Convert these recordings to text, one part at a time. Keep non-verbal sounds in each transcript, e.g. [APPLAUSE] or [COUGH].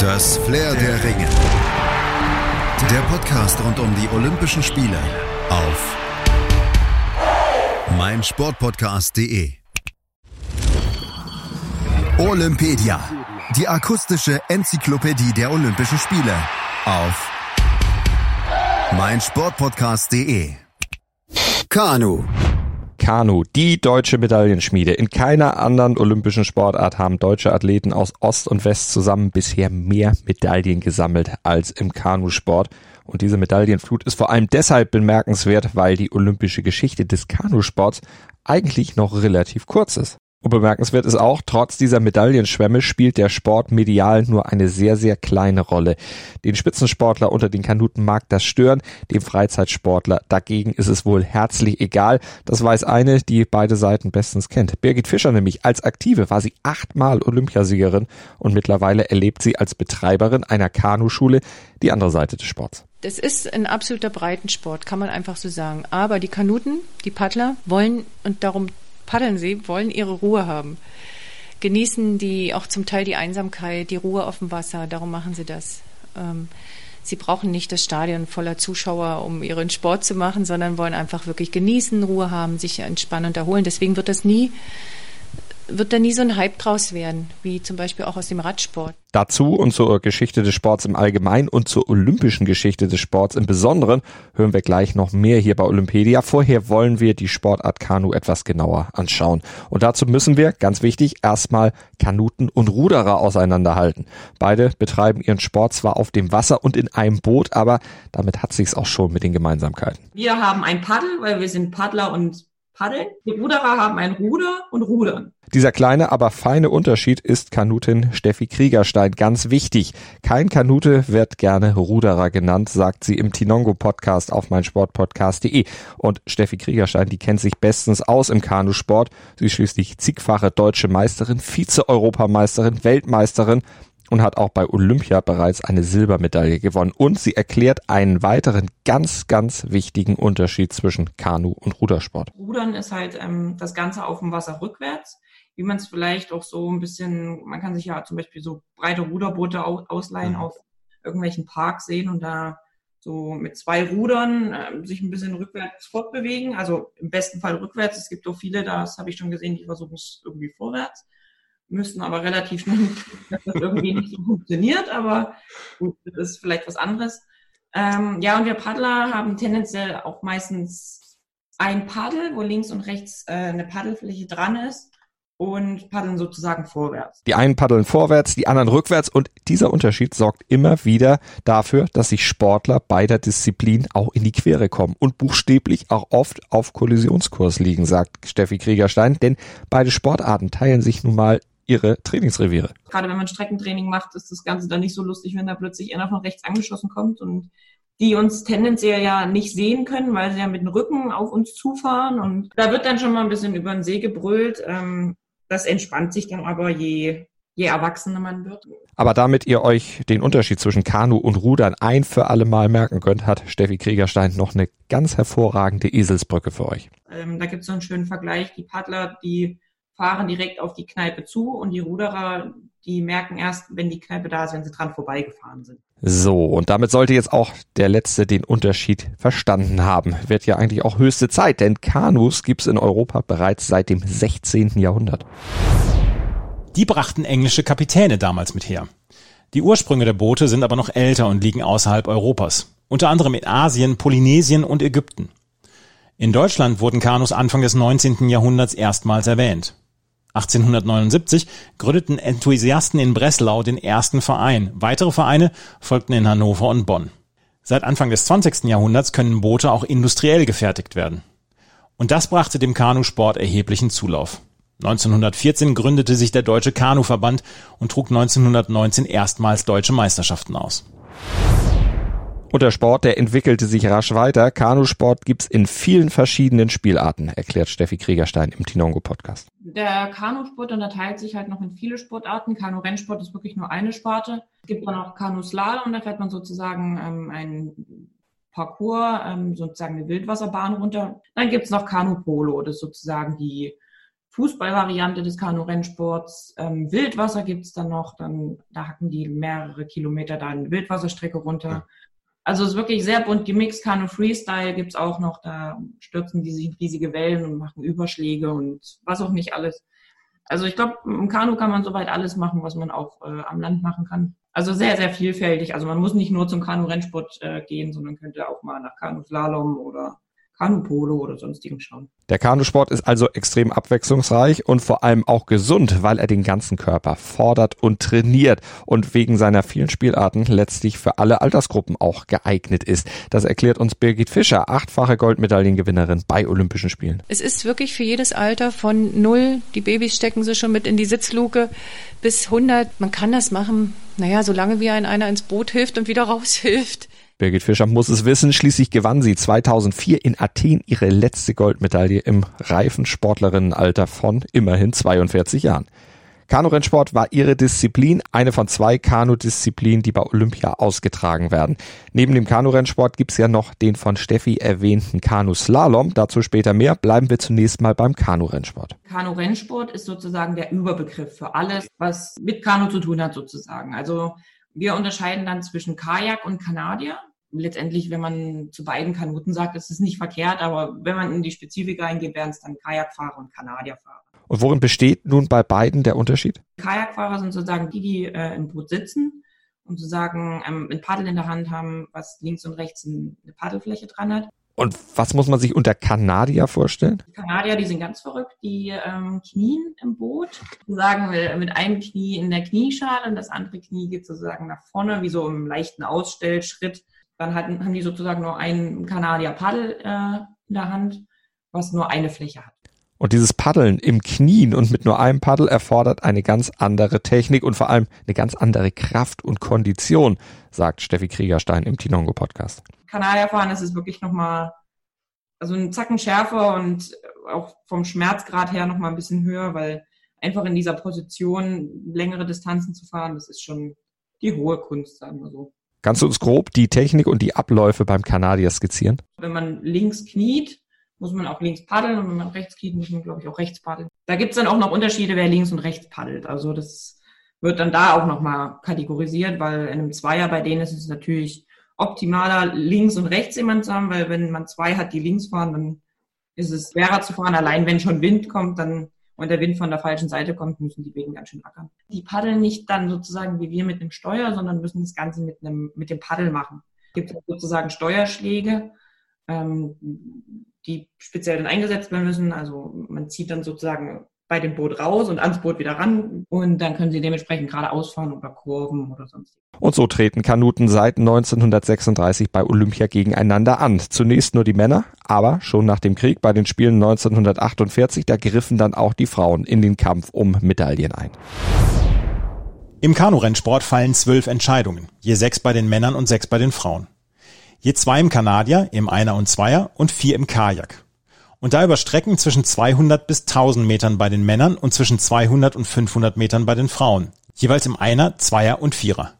Das Flair der Ringe. Der Podcast rund um die Olympischen Spiele auf meinsportpodcast.de. Olympedia. Die akustische Enzyklopädie der Olympischen Spiele auf meinsportpodcast.de. Kanu. Kanu, die deutsche Medaillenschmiede. In keiner anderen olympischen Sportart haben deutsche Athleten aus Ost und West zusammen bisher mehr Medaillen gesammelt als im Kanusport. Und diese Medaillenflut ist vor allem deshalb bemerkenswert, weil die olympische Geschichte des Kanusports eigentlich noch relativ kurz ist. Und bemerkenswert ist auch, trotz dieser Medaillenschwämme spielt der Sport medial nur eine sehr, sehr kleine Rolle. Den Spitzensportler unter den Kanuten mag das stören, dem Freizeitsportler dagegen ist es wohl herzlich egal. Das weiß eine, die beide Seiten bestens kennt. Birgit Fischer nämlich, als Aktive war sie achtmal Olympiasiegerin und mittlerweile erlebt sie als Betreiberin einer Kanuschule die andere Seite des Sports. Das ist ein absoluter Breitensport, kann man einfach so sagen. Aber die Kanuten, die Paddler wollen und darum paddeln sie, wollen ihre Ruhe haben. Genießen die auch zum Teil die Einsamkeit, die Ruhe auf dem Wasser, darum machen sie das. Ähm, sie brauchen nicht das Stadion voller Zuschauer, um ihren Sport zu machen, sondern wollen einfach wirklich genießen, Ruhe haben, sich entspannen und erholen. Deswegen wird das nie wird da nie so ein Hype draus werden, wie zum Beispiel auch aus dem Radsport. Dazu und zur Geschichte des Sports im Allgemeinen und zur olympischen Geschichte des Sports im Besonderen hören wir gleich noch mehr hier bei Olympedia. Vorher wollen wir die Sportart Kanu etwas genauer anschauen. Und dazu müssen wir, ganz wichtig, erstmal Kanuten und Ruderer auseinanderhalten. Beide betreiben ihren Sport zwar auf dem Wasser und in einem Boot, aber damit hat sich's auch schon mit den Gemeinsamkeiten. Wir haben ein Paddel, weil wir sind Paddler und paddeln. Die Ruderer haben ein Ruder und rudern. Dieser kleine, aber feine Unterschied ist Kanutin Steffi Kriegerstein ganz wichtig. Kein Kanute wird gerne Ruderer genannt, sagt sie im Tinongo Podcast auf meinsportpodcast.de. Und Steffi Kriegerstein, die kennt sich bestens aus im Kanusport. Sie ist schließlich zigfache deutsche Meisterin, Vize-Europameisterin, Weltmeisterin und hat auch bei Olympia bereits eine Silbermedaille gewonnen. Und sie erklärt einen weiteren ganz, ganz wichtigen Unterschied zwischen Kanu und Rudersport. Rudern ist halt ähm, das Ganze auf dem Wasser rückwärts, wie man es vielleicht auch so ein bisschen, man kann sich ja zum Beispiel so breite Ruderboote ausleihen mhm. auf irgendwelchen Parks sehen und da so mit zwei Rudern äh, sich ein bisschen rückwärts fortbewegen. Also im besten Fall rückwärts. Es gibt auch viele, das habe ich schon gesehen, die versuchen es irgendwie vorwärts müssen aber relativ schnell, dass das irgendwie nicht so funktioniert, aber gut, das ist vielleicht was anderes. Ähm, ja, und wir Paddler haben tendenziell auch meistens ein Paddel, wo links und rechts äh, eine Paddelfläche dran ist und paddeln sozusagen vorwärts. Die einen paddeln vorwärts, die anderen rückwärts und dieser Unterschied sorgt immer wieder dafür, dass sich Sportler beider Disziplinen auch in die Quere kommen und buchstäblich auch oft auf Kollisionskurs liegen, sagt Steffi Kriegerstein, denn beide Sportarten teilen sich nun mal ihre Trainingsreviere. Gerade wenn man Streckentraining macht, ist das Ganze dann nicht so lustig, wenn da plötzlich einer von rechts angeschossen kommt und die uns tendenziell ja nicht sehen können, weil sie ja mit dem Rücken auf uns zufahren. Und da wird dann schon mal ein bisschen über den See gebrüllt. Ähm, das entspannt sich dann aber, je, je erwachsener man wird. Aber damit ihr euch den Unterschied zwischen Kanu und Rudern ein für alle Mal merken könnt, hat Steffi Kriegerstein noch eine ganz hervorragende Eselsbrücke für euch. Ähm, da gibt es so einen schönen Vergleich. Die Paddler, die fahren direkt auf die Kneipe zu und die Ruderer, die merken erst, wenn die Kneipe da ist, wenn sie dran vorbeigefahren sind. So, und damit sollte jetzt auch der Letzte den Unterschied verstanden haben. Wird ja eigentlich auch höchste Zeit, denn Kanus gibt's in Europa bereits seit dem 16. Jahrhundert. Die brachten englische Kapitäne damals mit her. Die Ursprünge der Boote sind aber noch älter und liegen außerhalb Europas. Unter anderem in Asien, Polynesien und Ägypten. In Deutschland wurden Kanus Anfang des 19. Jahrhunderts erstmals erwähnt. 1879 gründeten Enthusiasten in Breslau den ersten Verein. Weitere Vereine folgten in Hannover und Bonn. Seit Anfang des 20. Jahrhunderts können Boote auch industriell gefertigt werden. Und das brachte dem Kanusport erheblichen Zulauf. 1914 gründete sich der Deutsche Kanuverband und trug 1919 erstmals deutsche Meisterschaften aus. Und der Sport, der entwickelte sich rasch weiter. Kanusport gibt's in vielen verschiedenen Spielarten, erklärt Steffi Kriegerstein im Tinongo Podcast. Der Kanusport unterteilt sich halt noch in viele Sportarten. Kanu-Rennsport ist wirklich nur eine Sparte. Es gibt dann auch Kanuslalom, da fährt man sozusagen ähm, einen Parcours, ähm, sozusagen eine Wildwasserbahn runter. Dann gibt's noch Kanu-Polo, das ist sozusagen die Fußballvariante des Kanu-Rennsports. Ähm, Wildwasser gibt's dann noch, dann da hacken die mehrere Kilometer da eine Wildwasserstrecke runter. Ja. Also es ist wirklich sehr bunt gemixt. Kanu Freestyle gibt's auch noch, da stürzen die riesige Wellen und machen Überschläge und was auch nicht alles. Also ich glaube, im Kanu kann man soweit alles machen, was man auch äh, am Land machen kann. Also sehr, sehr vielfältig. Also man muss nicht nur zum Kanu-Rennsport äh, gehen, sondern könnte auch mal nach Kanu-Slalom oder Kanupolo oder sonstigen schauen. Der Kanusport ist also extrem abwechslungsreich und vor allem auch gesund, weil er den ganzen Körper fordert und trainiert und wegen seiner vielen Spielarten letztlich für alle Altersgruppen auch geeignet ist. Das erklärt uns Birgit Fischer, achtfache Goldmedaillengewinnerin bei Olympischen Spielen. Es ist wirklich für jedes Alter von null, die Babys stecken sie schon mit in die Sitzluke, bis 100. Man kann das machen, naja, solange wie ein einer ins Boot hilft und wieder [LAUGHS] raushilft. Birgit Fischer muss es wissen. Schließlich gewann sie 2004 in Athen ihre letzte Goldmedaille im reifen Sportlerinnenalter von immerhin 42 Jahren. Kanurennsport war ihre Disziplin, eine von zwei Kanudisziplinen, die bei Olympia ausgetragen werden. Neben dem Kanurennsport gibt's ja noch den von Steffi erwähnten Kanuslalom. Dazu später mehr. Bleiben wir zunächst mal beim Kanurennsport. Kanurennsport ist sozusagen der Überbegriff für alles, was mit Kanu zu tun hat sozusagen. Also wir unterscheiden dann zwischen Kajak und Kanadier letztendlich, wenn man zu beiden Kanuten sagt, ist es nicht verkehrt, aber wenn man in die Spezifik reingeht, wären es dann Kajakfahrer und Kanadierfahrer. Und worin besteht nun bei beiden der Unterschied? Kajakfahrer sind sozusagen die, die äh, im Boot sitzen und sozusagen ähm, ein Paddel in der Hand haben, was links und rechts eine Paddelfläche dran hat. Und was muss man sich unter Kanadier vorstellen? Die Kanadier, die sind ganz verrückt, die ähm, knien im Boot, sagen wir mit einem Knie in der Knieschale und das andere Knie geht sozusagen nach vorne, wie so im leichten Ausstellschritt dann hatten, haben die sozusagen nur einen Kanadier Paddel äh, in der Hand, was nur eine Fläche hat. Und dieses Paddeln im Knien und mit nur einem Paddel erfordert eine ganz andere Technik und vor allem eine ganz andere Kraft und Kondition, sagt Steffi Kriegerstein im Tinongo Podcast. Kanadierfahren ist es wirklich nochmal, also ein Zacken schärfer und auch vom Schmerzgrad her nochmal ein bisschen höher, weil einfach in dieser Position längere Distanzen zu fahren, das ist schon die hohe Kunst, sagen wir so. Kannst du uns grob die Technik und die Abläufe beim Kanadier skizzieren? Wenn man links kniet, muss man auch links paddeln und wenn man rechts kniet, muss man, glaube ich, auch rechts paddeln. Da gibt's dann auch noch Unterschiede, wer links und rechts paddelt. Also das wird dann da auch nochmal kategorisiert, weil in einem Zweier bei denen ist es natürlich optimaler, links und rechts jemand zu haben, weil wenn man zwei hat, die links fahren, dann ist es schwerer zu fahren. Allein wenn schon Wind kommt, dann und der Wind von der falschen Seite kommt, müssen die Wegen ganz schön ackern. Die paddeln nicht dann sozusagen wie wir mit einem Steuer, sondern müssen das Ganze mit, einem, mit dem Paddel machen. Es gibt sozusagen Steuerschläge, ähm, die speziell dann eingesetzt werden müssen. Also man zieht dann sozusagen bei dem Boot raus und ans Boot wieder ran und dann können sie dementsprechend geradeaus fahren oder Kurven oder sonst. Und so treten Kanuten seit 1936 bei Olympia gegeneinander an. Zunächst nur die Männer, aber schon nach dem Krieg bei den Spielen 1948, da griffen dann auch die Frauen in den Kampf um Medaillen ein. Im Kanurennsport fallen zwölf Entscheidungen, je sechs bei den Männern und sechs bei den Frauen. Je zwei im Kanadier, im Einer und Zweier und vier im Kajak und da über Strecken zwischen 200 bis 1000 Metern bei den Männern und zwischen 200 und 500 Metern bei den Frauen, jeweils im Einer, Zweier und Vierer.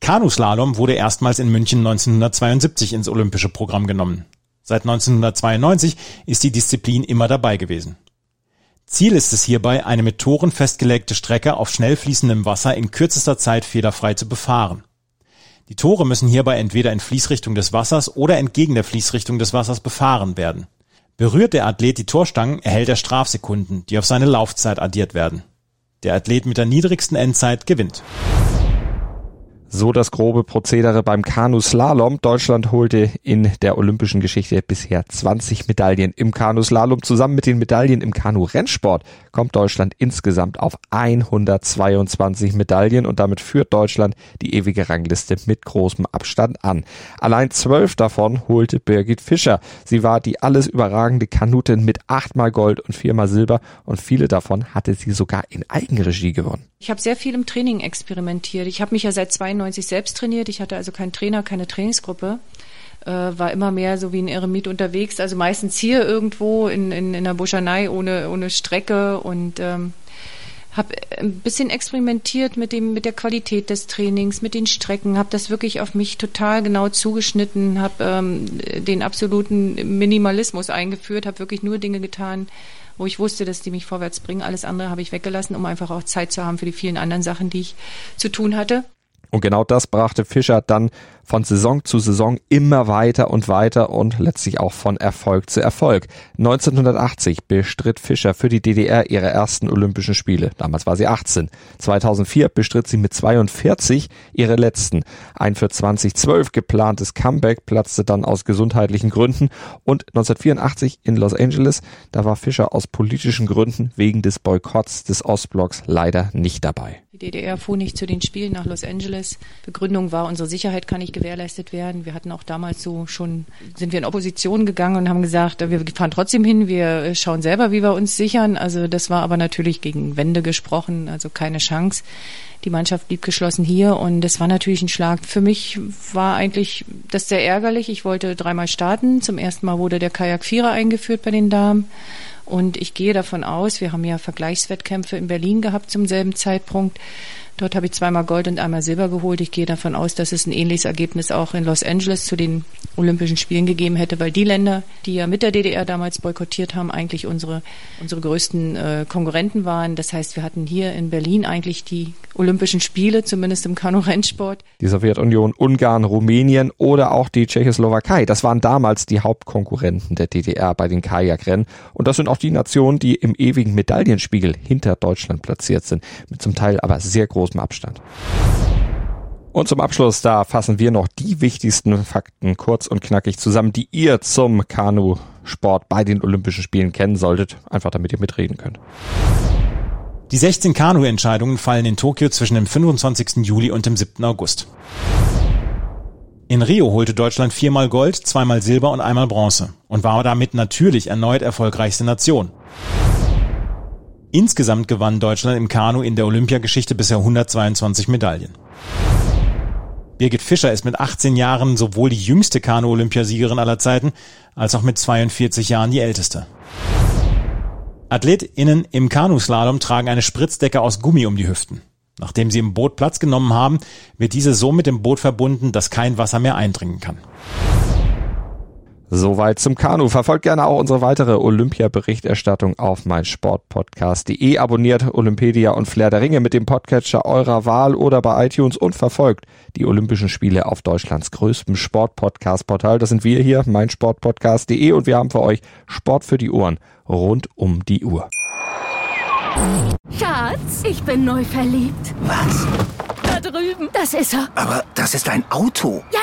Kanuslalom wurde erstmals in München 1972 ins olympische Programm genommen. Seit 1992 ist die Disziplin immer dabei gewesen. Ziel ist es hierbei, eine mit Toren festgelegte Strecke auf schnell fließendem Wasser in kürzester Zeit fehlerfrei zu befahren. Die Tore müssen hierbei entweder in Fließrichtung des Wassers oder entgegen der Fließrichtung des Wassers befahren werden. Berührt der Athlet die Torstangen, erhält er Strafsekunden, die auf seine Laufzeit addiert werden. Der Athlet mit der niedrigsten Endzeit gewinnt. So das grobe Prozedere beim Kanuslalom. Deutschland holte in der olympischen Geschichte bisher 20 Medaillen im Kanuslalom. Zusammen mit den Medaillen im Kanu-Rennsport kommt Deutschland insgesamt auf 122 Medaillen und damit führt Deutschland die ewige Rangliste mit großem Abstand an. Allein zwölf davon holte Birgit Fischer. Sie war die alles überragende Kanutin mit achtmal Gold und viermal Silber und viele davon hatte sie sogar in Eigenregie gewonnen. Ich habe sehr viel im Training experimentiert. Ich habe mich ja seit 92 selbst trainiert. Ich hatte also keinen Trainer, keine Trainingsgruppe. Äh, war immer mehr so wie ein Eremit unterwegs. Also meistens hier irgendwo in, in, in der Buschanei ohne, ohne Strecke und ähm, habe ein bisschen experimentiert mit dem mit der Qualität des Trainings, mit den Strecken, habe das wirklich auf mich total genau zugeschnitten, habe ähm, den absoluten Minimalismus eingeführt, habe wirklich nur Dinge getan, wo ich wusste, dass die mich vorwärts bringen. Alles andere habe ich weggelassen, um einfach auch Zeit zu haben für die vielen anderen Sachen, die ich zu tun hatte. Und genau das brachte Fischer dann von Saison zu Saison immer weiter und weiter und letztlich auch von Erfolg zu Erfolg. 1980 bestritt Fischer für die DDR ihre ersten Olympischen Spiele. Damals war sie 18. 2004 bestritt sie mit 42 ihre letzten. Ein für 2012 geplantes Comeback platzte dann aus gesundheitlichen Gründen und 1984 in Los Angeles, da war Fischer aus politischen Gründen wegen des Boykotts des Ostblocks leider nicht dabei. Die DDR fuhr nicht zu den Spielen nach Los Angeles. Begründung war, unsere Sicherheit kann nicht gewährleistet werden. Wir hatten auch damals so schon, sind wir in Opposition gegangen und haben gesagt, wir fahren trotzdem hin, wir schauen selber, wie wir uns sichern. Also das war aber natürlich gegen Wände gesprochen, also keine Chance. Die Mannschaft blieb geschlossen hier und das war natürlich ein Schlag. Für mich war eigentlich das sehr ärgerlich. Ich wollte dreimal starten. Zum ersten Mal wurde der Kajak Vierer eingeführt bei den Damen. Und ich gehe davon aus, wir haben ja Vergleichswettkämpfe in Berlin gehabt zum selben Zeitpunkt. Dort habe ich zweimal Gold und einmal Silber geholt. Ich gehe davon aus, dass es ein ähnliches Ergebnis auch in Los Angeles zu den Olympischen Spielen gegeben hätte, weil die Länder, die ja mit der DDR damals boykottiert haben, eigentlich unsere, unsere größten äh, Konkurrenten waren. Das heißt, wir hatten hier in Berlin eigentlich die Olympischen Spiele, zumindest im Kanu-Rennsport. Die Sowjetunion, Ungarn, Rumänien oder auch die Tschechoslowakei, das waren damals die Hauptkonkurrenten der DDR bei den Kajakrennen. Und das sind auch die Nationen, die im ewigen Medaillenspiegel hinter Deutschland platziert sind, mit zum Teil aber sehr großem Abstand. Und zum Abschluss, da fassen wir noch die wichtigsten Fakten kurz und knackig zusammen, die ihr zum Kanu-Sport bei den Olympischen Spielen kennen solltet, einfach damit ihr mitreden könnt. Die 16 Kanu-Entscheidungen fallen in Tokio zwischen dem 25. Juli und dem 7. August. In Rio holte Deutschland viermal Gold, zweimal Silber und einmal Bronze und war damit natürlich erneut erfolgreichste Nation. Insgesamt gewann Deutschland im Kanu in der Olympiageschichte bisher 122 Medaillen. Birgit Fischer ist mit 18 Jahren sowohl die jüngste Kanu-Olympiasiegerin aller Zeiten als auch mit 42 Jahren die älteste. AthletInnen im Kanuslalom tragen eine Spritzdecke aus Gummi um die Hüften. Nachdem sie im Boot Platz genommen haben, wird diese so mit dem Boot verbunden, dass kein Wasser mehr eindringen kann. Soweit zum Kanu. Verfolgt gerne auch unsere weitere Olympia-Berichterstattung auf meinsportpodcast.de. Abonniert Olympedia und Flair der Ringe mit dem Podcatcher eurer Wahl oder bei iTunes und verfolgt die Olympischen Spiele auf Deutschlands größtem Sportpodcast-Portal. Das sind wir hier, meinsportpodcast.de und wir haben für euch Sport für die Ohren rund um die Uhr. Schatz, ich bin neu verliebt. Was? Da drüben. Das ist er. Aber das ist ein Auto. Ja,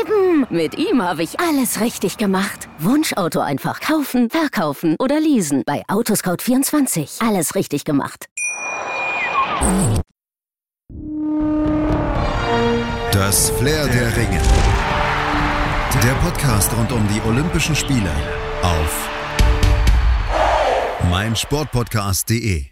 eben. Mit ihm habe ich alles richtig gemacht. Wunschauto einfach kaufen, verkaufen oder leasen. Bei Autoscout24. Alles richtig gemacht. Das Flair der Ringe. Der Podcast rund um die Olympischen Spiele auf meinsportpodcast.de.